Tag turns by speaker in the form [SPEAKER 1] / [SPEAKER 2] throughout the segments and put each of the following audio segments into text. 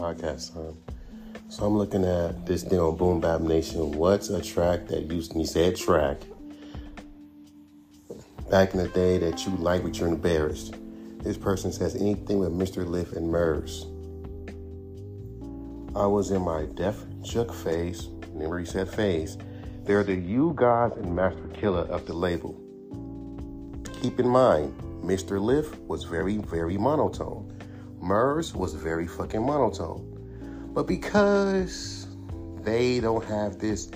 [SPEAKER 1] podcast time. So I'm looking at this thing on Boom Bap Nation. What's a track that you, said track back in the day that you like but you're embarrassed? This person says anything with Mr. Lif and Murs. I was in my Def Jux phase. Remember he said phase. They're the U-God and Masta Killa of the label. Keep in mind, Mr. Lif was very, very monotone. Murs was very fucking monotone. But because they don't have this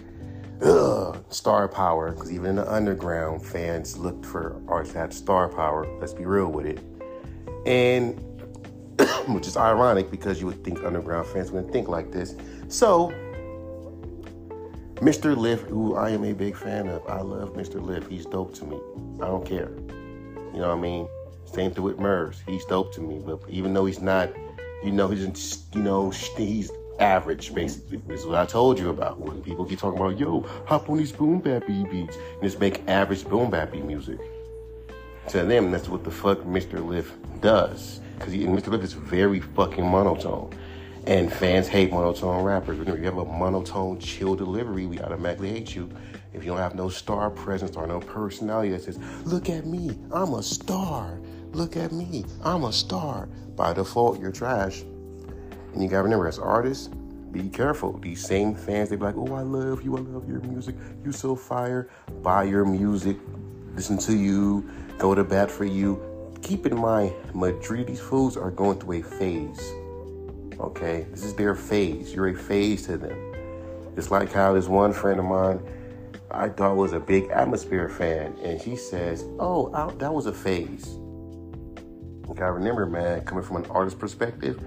[SPEAKER 1] ugh, star power, because even in the underground, fans looked for artists that star power. Let's be real with it. And which is ironic because you would think underground fans wouldn't think like this. So, Mr. Lif, who I am a big fan of, I love Mr. Lif. He's dope to me. I don't care. You know what I mean? Same thing with Murs. He's dope to me, but even though he's not, you know, he's you know he's average basically. This is what I told you about when people keep talking about yo hop on these boom bappy beats and just make average boom bappy music. To them, that's what the fuck Mr. Lif does because Mr. Lif is very fucking monotone. And fans hate monotone rappers. Remember, you have a monotone, chill delivery, we automatically hate you. If you don't have no star presence or no personality that says, look at me, I'm a star. Look at me, I'm a star. By default, you're trash. And you gotta remember, as artists, be careful. These same fans, they be like, oh, I love you, I love your music, you so fire. Buy your music, listen to you, go to bat for you. Keep in mind, these fools are going through a phase. Okay, this is their phase. You're a phase to them. It's like how this one friend of mine I thought was a big atmosphere fan, and she says, "Oh, I, that was a phase." Gotta remember, man, coming from an artist perspective,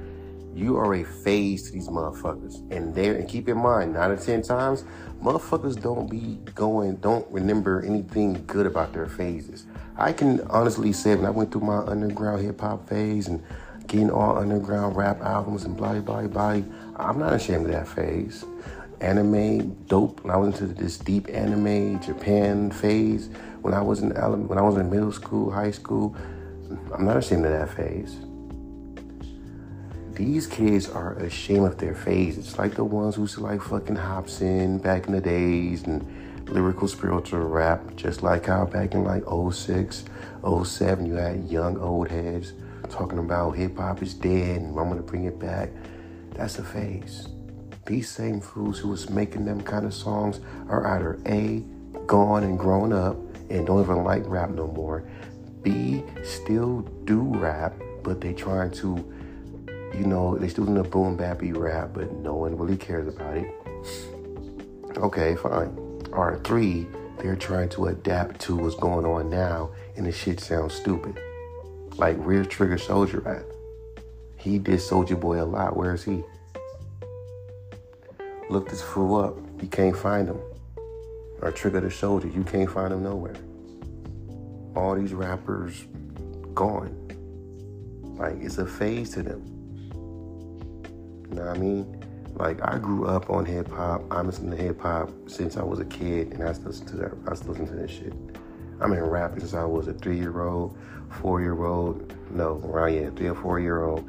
[SPEAKER 1] you are a phase to these motherfuckers, and there. And keep in mind, nine out of ten times, motherfuckers don't be going, don't remember anything good about their phases. I can honestly say, when I went through my underground hip hop phase and getting all underground rap albums and blah blah blah, I'm not ashamed of that phase anime dope when I was into this deep anime Japan phase when I was in when I was in middle school, high school. I'm not ashamed of that phase. These kids are ashamed of their phase. It's like the ones who used like fucking Hopsin back in the days and lyrical spiritual rap, just like how back in like 06, 07, you had young old heads talking about hip hop is dead and I'm gonna bring it back. That's a phase these same fools who was making them kind of songs are either A, gone and grown up and don't even like rap no more, B, still do rap, but they trying to, you know, they still doing the boom bappy rap, but no one really cares about it. Okay, fine. Or three, they're trying to adapt to what's going on now, and the shit sounds stupid. Like Real Trigger Soldier rap. He did Soldier Boy a lot. Where is he? Look this fool up. You can't find him. Or trigger the Soldier. You can't find him nowhere. All these rappers gone. Like it's a phase to them. You know what I mean? Like I grew up on hip hop. I'm listening to hip hop since I was a kid, and I still listen to that. I still listen to this shit. I'm in rap since I was a three year old, four year old. No, around yeah, three or four year old,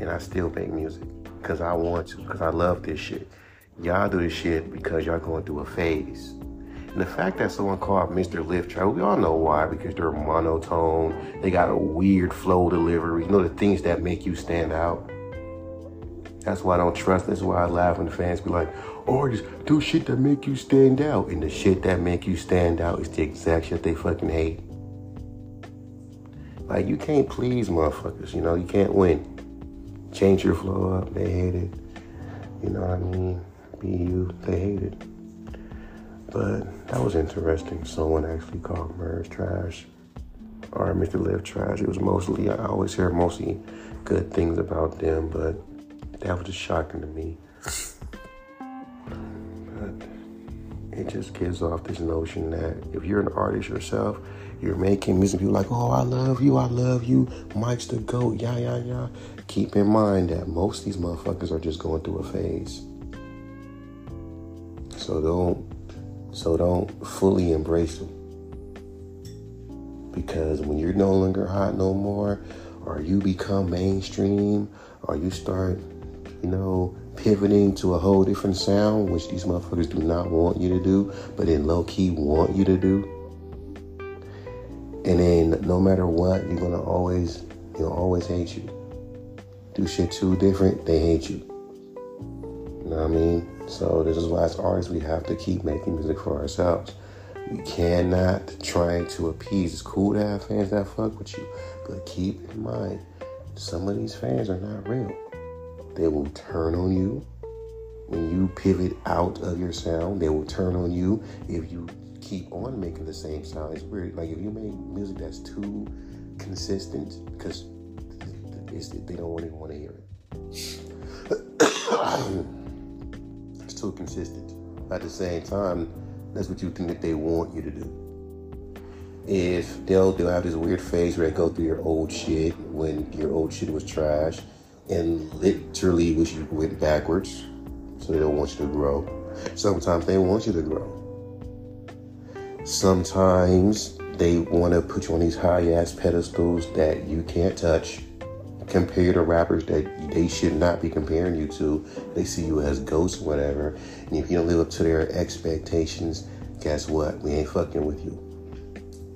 [SPEAKER 1] and I still make music because I want to, because I love this shit. Y'all do this shit because y'all going through a phase. And the fact that someone called Mr. Lif Travel, we all know why, because they're monotone, they got a weird flow delivery, you know, the things that make you stand out. That's why I don't trust. That's why I laugh when the fans be like, oh, artists do shit that make you stand out. And the shit that make you stand out is the exact shit they fucking hate. Like, you can't please motherfuckers, you know, you can't win. Change your flow up, they hate it. You know what I mean? be you, they hated. But that was interesting. Someone actually called Murs trash or Mr. Lif trash. It was mostly, I always hear mostly good things about them, but that was just shocking to me. But it just gives off this notion that if you're an artist yourself, you're making music, people like, oh, I love you, I love you, Mike's the GOAT, yeah, yeah, yeah. Keep in mind that most of these motherfuckers are just going through a phase. So don't so don't fully embrace them. Because when you're no longer hot no more, or you become mainstream, or you start you know, pivoting to a whole different sound, which these motherfuckers do not want you to do, but then low key want you to do. And then no matter what, you're gonna always, you'll always hate you. Do shit too different, they hate you. You know what I mean? So this is why as artists we have to keep making music for ourselves. We cannot try to appease. It's cool to have fans that fuck with you, but keep in mind, some of these fans are not real. They will turn on you when you pivot out of your sound. They will turn on you if you keep on making the same sound. It's weird. Like if you make music that's too consistent, because they don't even want to hear it. it's too consistent. At the same time, that's what you think that they want you to do. If they'll they'll have this weird phase where they go through your old shit when your old shit was trash and literally wish you went backwards. So they don't want you to grow. Sometimes they want you to grow. Sometimes they want to put you on these high ass pedestals that you can't touch. Compare to rappers that they should not be comparing you to. They see you as ghosts, whatever. And if you don't live up to their expectations, guess what? We ain't fucking with you.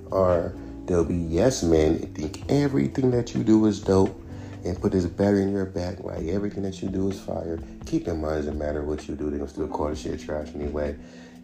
[SPEAKER 1] Or there'll be yes men think everything that you do is dope and put this battery in your back like everything that you do is fire. Keep in mind, it doesn't matter what you do, they're gonna still call the shit trash anyway.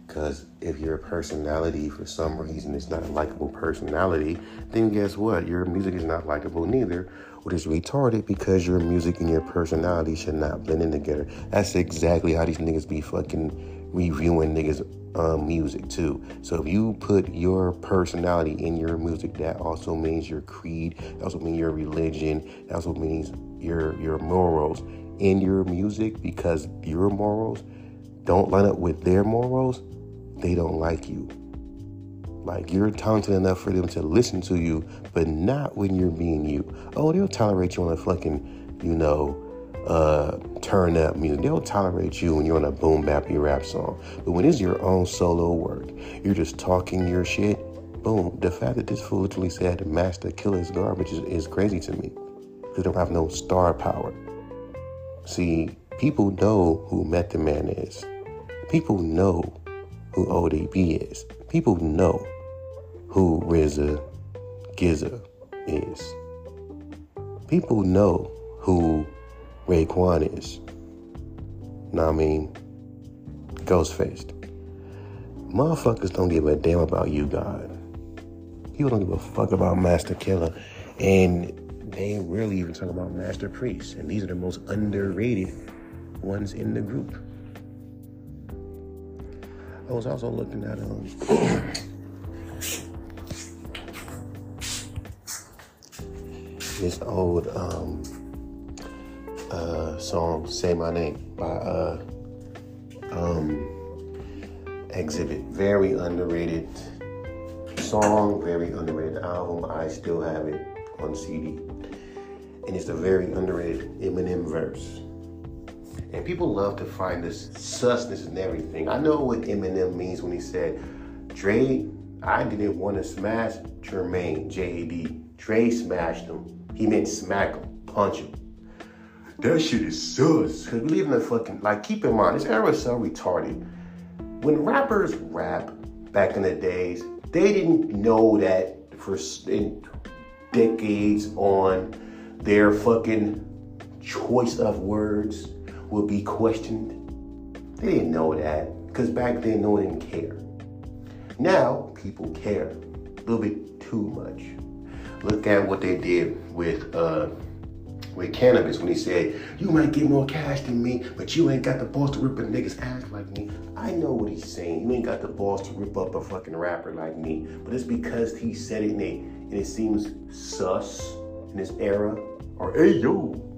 [SPEAKER 1] Because if your personality, for some reason, is not a likable personality, then guess what? Your music is not likable neither, which is retarded because your music and your personality should not blend in together. That's exactly how these niggas be fucking reviewing niggas um, music too. So if you put your personality in your music, that also means your creed. That also means your religion. That also means your your morals in your music because your morals don't line up with their morals. They don't like you. Like you're talented enough for them to listen to you, but not when you're being you. Oh, they'll tolerate you on a fucking, you know, uh, turn up music. They'll tolerate you when you're on a boom bappy rap song. But when it's your own solo work, you're just talking your shit. Boom. The fact that this fool literally said Masta Killa's garbage is, is crazy to me. Because they don't have no star power. See, people know who Method Man is. People know who ODB is. People know who RZA GZA is. People know who Raekwon is. What I mean? Ghostfaced. Motherfuckers don't give a damn about U-God. People don't give a fuck about Masta Killa, And they ain't really even talk about Master Priest. And these are the most underrated ones in the group. I was also looking at um this old um uh, song "Say My Name" by uh, um, Xzibit. Very underrated song, very underrated album. I still have it on CD, and it's a very underrated Eminem verse. And people love to find this susness and everything. I know what Eminem means when he said, "Dre, I didn't want to smash Jermaine, J.A.D. Dre smashed him. He meant smack him, punch him." That shit is sus. Cause we live in fucking like keep in mind this era is so retarded. When rappers rap back in the days, they didn't know that for in decades on their fucking choice of words will be questioned. They didn't know that because back then no one didn't care. Now people care a little bit too much. Look at what they did with uh, with Canibus when he said, You might get more cash than me, but you ain't got the balls to rip a nigga's ass like me. I know what he's saying. You ain't got the balls to rip up a fucking rapper like me. But it's because he said it and, it, and it seems sus in this era. Or, hey, yo.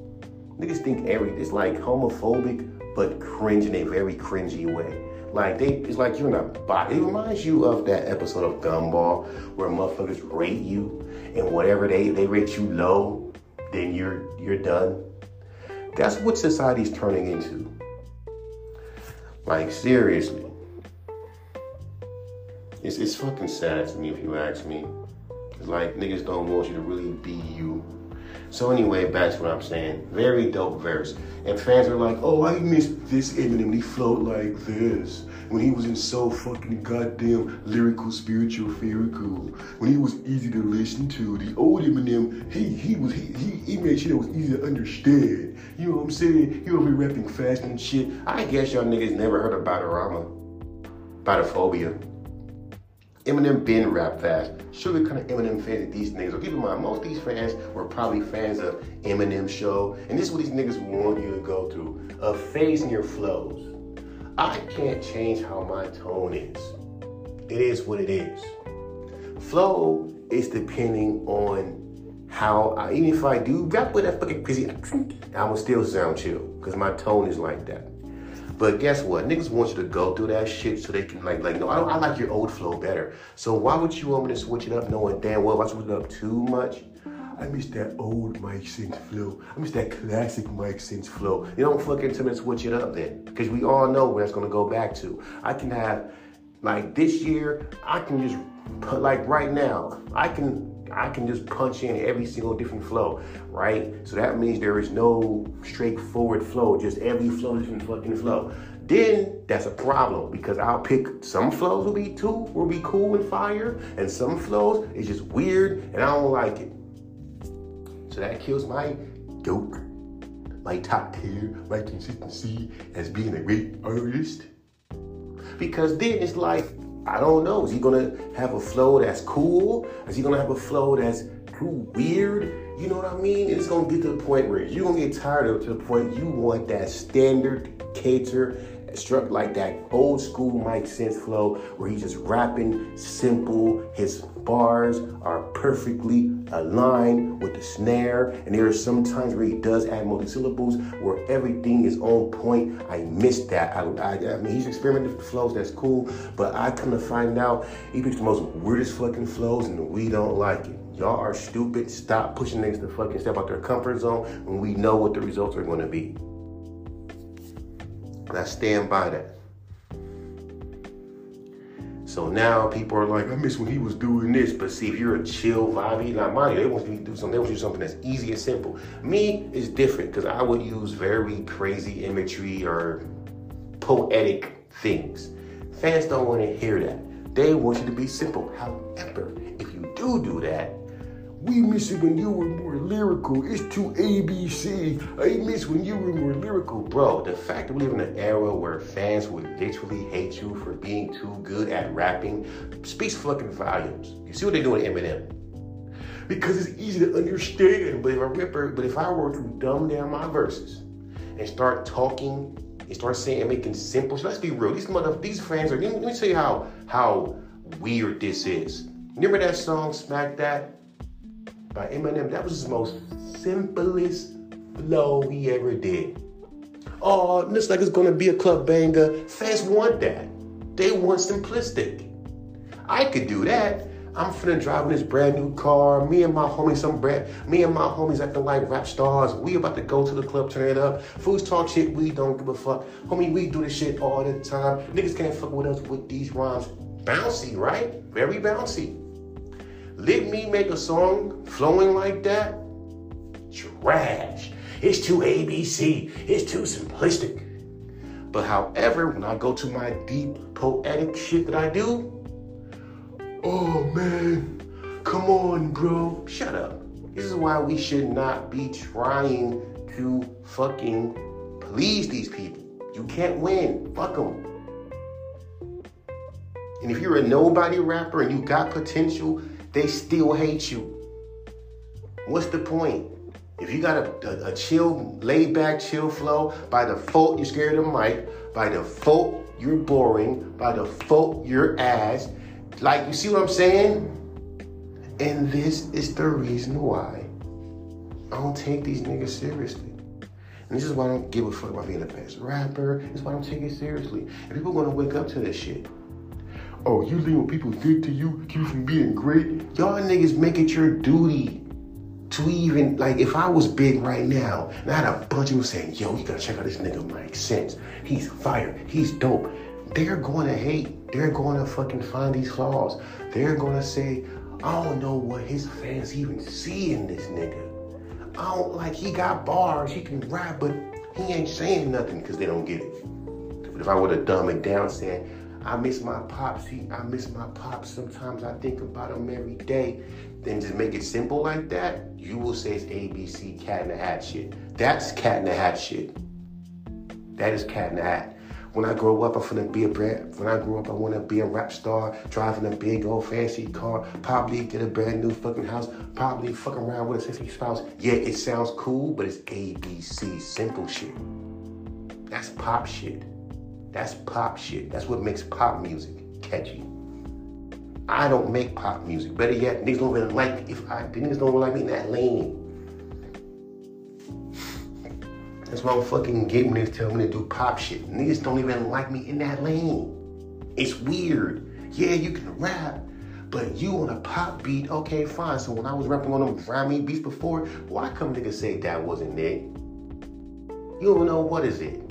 [SPEAKER 1] Niggas think every, it's like homophobic, but cringe in a very cringy way. Like they, it's like you're in a. It reminds you of that episode of Gumball where motherfuckers rate you, and whatever they they rate you low, then you're you're done. That's what society's turning into. Like seriously. It's it's fucking sad to me if you ask me. It's like niggas don't want you to really be you. So anyway, back to what I'm saying. Very dope verse. And fans are like, oh, I miss this Eminem. He flowed like this. When he was in so fucking goddamn lyrical, spiritual, cool. When he was easy to listen to. The old Eminem, he he was he he, he made sure it was easy to understand. You know what I'm saying? He over rapping fast and shit. I guess y'all niggas never heard of Batarama. Batophobia. Eminem been rap fast. Sugar kind of Eminem fans these niggas. So keep in mind, most of these fans were probably fans of Eminem show. And this is what these niggas want you to go through. A phase in your flows. I can't change how my tone is. It is what it is. Flow is depending on how I, even if I do rap with that fucking crazy accent, I will still sound chill. Because my tone is like that. But guess what? Niggas want you to go through that shit so they can like like no, I, I like your old flow better. So why would you want me to switch it up knowing damn well if I switch it up too much? I miss that old Mike Sense flow. I miss that classic Mike Sense flow. You don't fucking tell me to switch it up then. Because we all know where that's gonna go back to. I can have like this year, I can just put like right now, I can I can just punch in every single different flow, right? So that means there is no straightforward flow, just every flow different fucking flow. Then that's a problem because I'll pick some flows will be too will be cool and fire, and some flows is just weird and I don't like it. So that kills my dope, my top tier, my consistency as being a great artist. Because then it's like I don't know. Is he gonna have a flow that's cool? Is he gonna have a flow that's too weird? You know what I mean? it's gonna get to the point where you're gonna get tired of it to the point you want that standard cater struck like that old school Mike Sense flow where he's just rapping simple. His bars are perfectly aligned with the snare. And there are some times where he does add multi-syllables where everything is on point. I miss that. I, I, I mean, he's experimenting with flows, that's cool. But I come to find out he picks the most weirdest fucking flows and we don't like it. Y'all are stupid. Stop pushing niggas to fucking step out their comfort zone when we know what the results are going to be. And I stand by that. So now people are like, I miss when he was doing this. But see, if you're a chill, vibey, not mind you, they want you to do something. They want you to do something that's easy and simple. Me is different because I would use very crazy imagery or poetic things. Fans don't want to hear that. They want you to be simple. However, if you do do that, we miss it when you were more lyrical. It's too ABC. I miss when you were more lyrical. Bro, the fact that we live in an era where fans would literally hate you for being too good at rapping speaks fucking volumes. You see what they do with Eminem? Because it's easy to understand. But if I ripper, but if I were to dumb down my verses and start talking and start saying and making simple, so let's be real. These mother these fans are let me tell you how how weird this is. Remember that song Smack That? By Eminem. That was his most simplest flow he ever did. Oh, looks like it's gonna be a club banger. Fans want that. They want simplistic. I could do that. I'm finna drive in this brand new car. Me and my homies, some brand, me and my homies acting like rap stars. We about to go to the club, turn it up. Fools talk shit, we don't give a fuck. Homie, we do this shit all the time. Niggas can't fuck with us with these rhymes. Bouncy, right? Very bouncy. Let me make a song flowing like that? Trash. It's too ABC. It's too simplistic. But however, when I go to my deep poetic shit that I do, oh man, come on, bro. Shut up. This is why we should not be trying to fucking please these people. You can't win. Fuck them. And if you're a nobody rapper and you got potential, they still hate you. What's the point? If you got a, a, a chill, laid back, chill flow, by default you're scared of mic. By default you're boring. By default you're ass. Like you see what I'm saying? And this is the reason why I don't take these niggas seriously. And this is why I don't give a fuck about being the best rapper. This is why I don't take it seriously. And people are gonna wake up to this shit. Oh, you leave what people did to you, keep you from being great. Y'all niggas make it your duty to even like if I was big right now and I had a bunch of people saying, yo, you gotta check out this nigga Mike Sense. He's fire, he's dope. They're gonna hate. They're gonna fucking find these flaws. They're gonna say, I don't know what his fans even see in this nigga. I don't like he got bars, he can rap, but he ain't saying nothing because they don't get it. But If I would have dumb it down saying, I miss my pops, he, I miss my pops. Sometimes I think about him every day. Then just make it simple like that, you will say it's ABC cat in the hat shit. That's cat in the hat shit. That is cat in the hat. When I grow up, I'm gonna be a brand. When I grow up, I wanna be a rap star, driving a big old fancy car, probably get a brand new fucking house, probably fucking around with a sexy spouse. Yeah, it sounds cool, but it's ABC, simple shit. That's pop shit. That's pop shit. That's what makes pop music catchy. I don't make pop music. Better yet, niggas don't even like if I niggas don't like me in that lane. That's why I'm fucking getting niggas tell me to do pop shit. Niggas don't even like me in that lane. It's weird. Yeah, you can rap, but you on a pop beat, okay, fine. So when I was rapping on them grimy beats before, why come niggas say that wasn't it? You don't know what is it.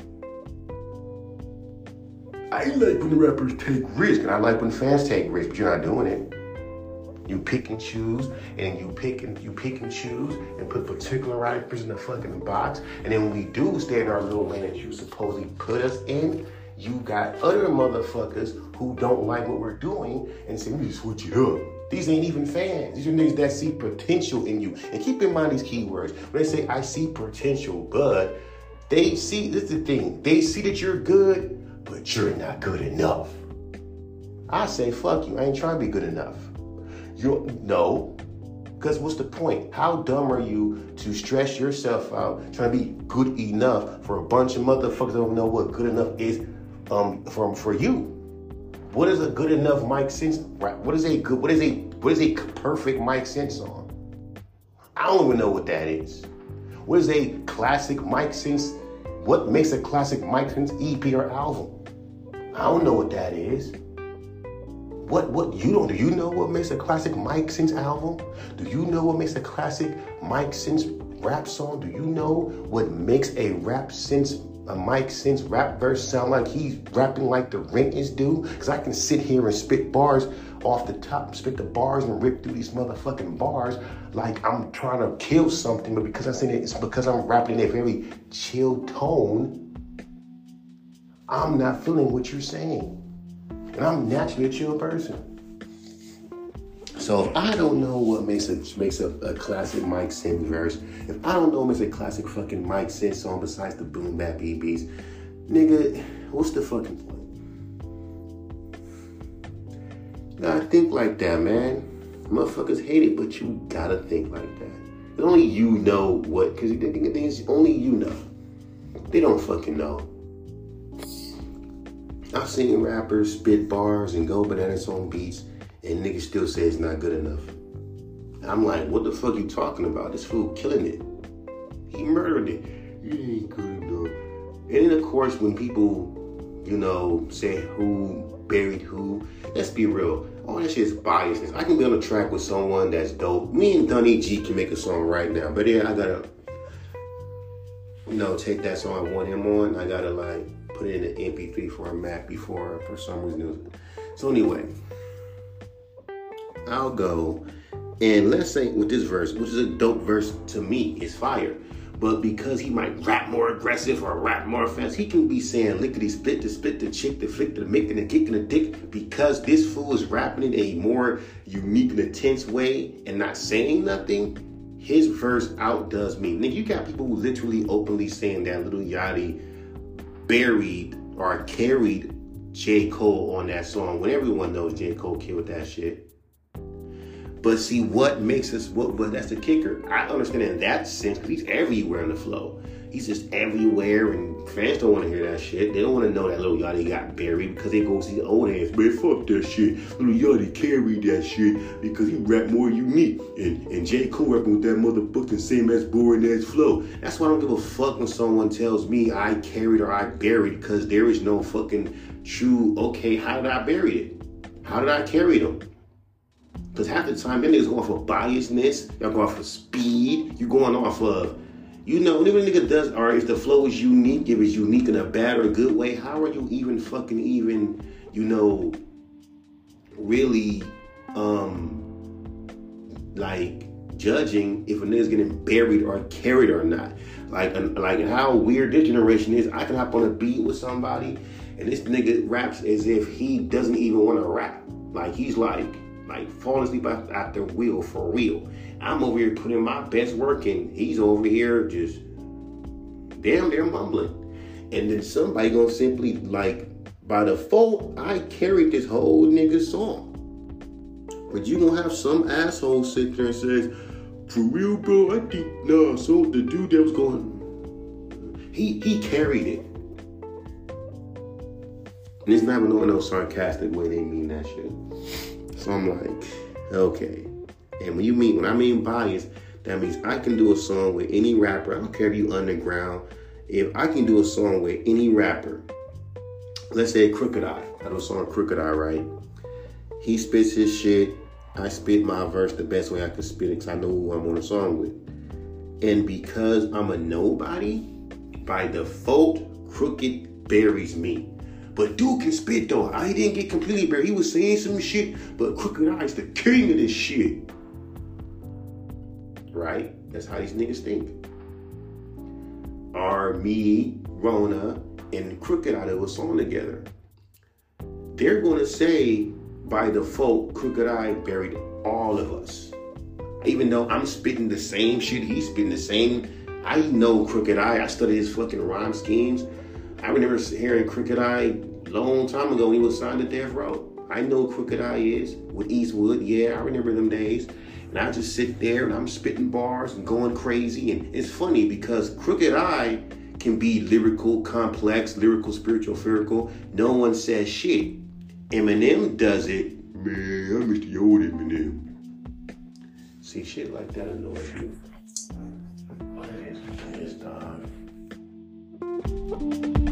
[SPEAKER 1] I like when rappers take risks, and I like when fans take risks, but you're not doing it. You pick and choose, and you pick and you pick and choose, and put particular rappers in the fucking box. And then when we do stay in our little lane that you supposedly put us in, you got other motherfuckers who don't like what we're doing and say, we to switch it up. These ain't even fans. These are niggas that see potential in you. And keep in mind these keywords. When they say, I see potential, but they see, this is the thing, they see that you're good, but you're not good enough. I say, fuck you. I ain't trying to be good enough. You no, because what's the point? How dumb are you to stress yourself out trying to be good enough for a bunch of motherfuckers that don't know what good enough is um from for you? What is a good enough mic sense? What is a good? What is a what is a perfect mic sense song? I don't even know what that is. What is a classic mic sense? What makes a classic mic sense EP or album? I don't know what that is. What what you don't do you know what makes a classic Mike Sense album? Do you know what makes a classic Mike Sense rap song? Do you know what makes a rap sense a Mike Sense rap verse sound like he's rapping like the rent is due? Because I can sit here and spit bars off the top, spit the bars and rip through these motherfucking bars like I'm trying to kill something, but because I said it, it's because I'm rapping in a very chill tone I'm not feeling what you're saying. And I'm naturally a chill person. So if I don't know what makes a makes a, a classic Mike Sense verse, if I don't know what makes a classic fucking Mike Sense song besides the boom bap EBs, nigga, what's the fucking point? You gotta think like that, man. Motherfuckers hate it, but you gotta think like that. Only you know what, because the thing is, only you know. They don't fucking know. I've seen rappers spit bars and go bananas on beats, and niggas still say it's not good enough. I'm like, what the fuck you talking about? This fool killing it. He murdered it. He ain't good enough. And then of course, when people, you know, say who buried who, let's be real. All that shit is biasness. I can be on a track with someone that's dope. Me and Dunny G can make a song right now, but yeah, I gotta, you know, take that song I want him on. I gotta like put it in an MP3 format before for some reason. So anyway, I'll go and let's say with this verse, which is a dope verse to me, is fire. But because he might rap more aggressive or rap more fast, he can be saying lickety split to split the chick, the flick to the mick, and the kick and the dick. Because this fool is rapping in a more unique and intense way and not saying nothing, his verse outdoes me. Now you got people who literally openly saying that Lil Yachty buried or carried J. Cole on that song when everyone knows J. Cole killed that shit. But see, what makes us what? But that's the kicker. I understand in that sense because he's everywhere in the flow. He's just everywhere, and fans don't want to hear that shit. They don't want to know that Lil Yachty got buried because they go see the old ass. Man, fuck that shit. Lil Yachty carried that shit because he rap more unique. And, and J. Cole rapping with that motherfucking same ass boring ass flow. That's why I don't give a fuck when someone tells me I carried or I buried because there is no fucking true, okay, how did I bury it? How did I carry them? Because half the time, them niggas going for biasness, y'all going for speed, you going off of you know, even a nigga does, or if the flow is unique, if it's unique in a bad or good way, how are you even fucking even, you know, really, um, like judging if a nigga's getting buried or carried or not. Like, like how weird this generation is. I can hop on a beat with somebody, and this nigga raps as if he doesn't even want to rap. Like he's like, like falling asleep at the wheel for real. I'm over here putting my best work in. He's over here just damn near mumbling. And then somebody gonna simply like by default, I carried this whole nigga song. But you gonna have some asshole sit there and says, for real, bro, I think nah, so the dude that was going he he carried it. And it's never no no sarcastic way they mean that shit. So I'm like, okay. And when you mean when I mean bias, that means I can do a song with any rapper. I don't care if you underground. If I can do a song with any rapper, let's say Crooked I. I do a song Crooked I, right? He spits his shit. I spit my verse the best way I can spit it because I know who I'm on a song with. And because I'm a nobody, by default, Crooked buries me. But dude can spit though. I didn't get completely buried. He was saying some shit, but Crooked I's the king of this shit. Right? That's how these niggas think. Are me, Rona, and Crooked I do a song together. They're gonna say by default, Crooked I buried all of us. Even though I'm spitting the same shit, he's spitting the same. I know Crooked Eye. I studied his fucking rhyme schemes. I remember hearing Crooked I long time ago when he was signed to Death Row. I know Crooked I is with Eastwood. Yeah, I remember them days. And I just sit there and I'm spitting bars and going crazy. And it's funny because Crooked I can be lyrical, complex, lyrical, spiritual, lyrical. No one says shit. Eminem does it. Man, I miss the old Eminem. See, shit like that annoys you. What is this, dog? Uh,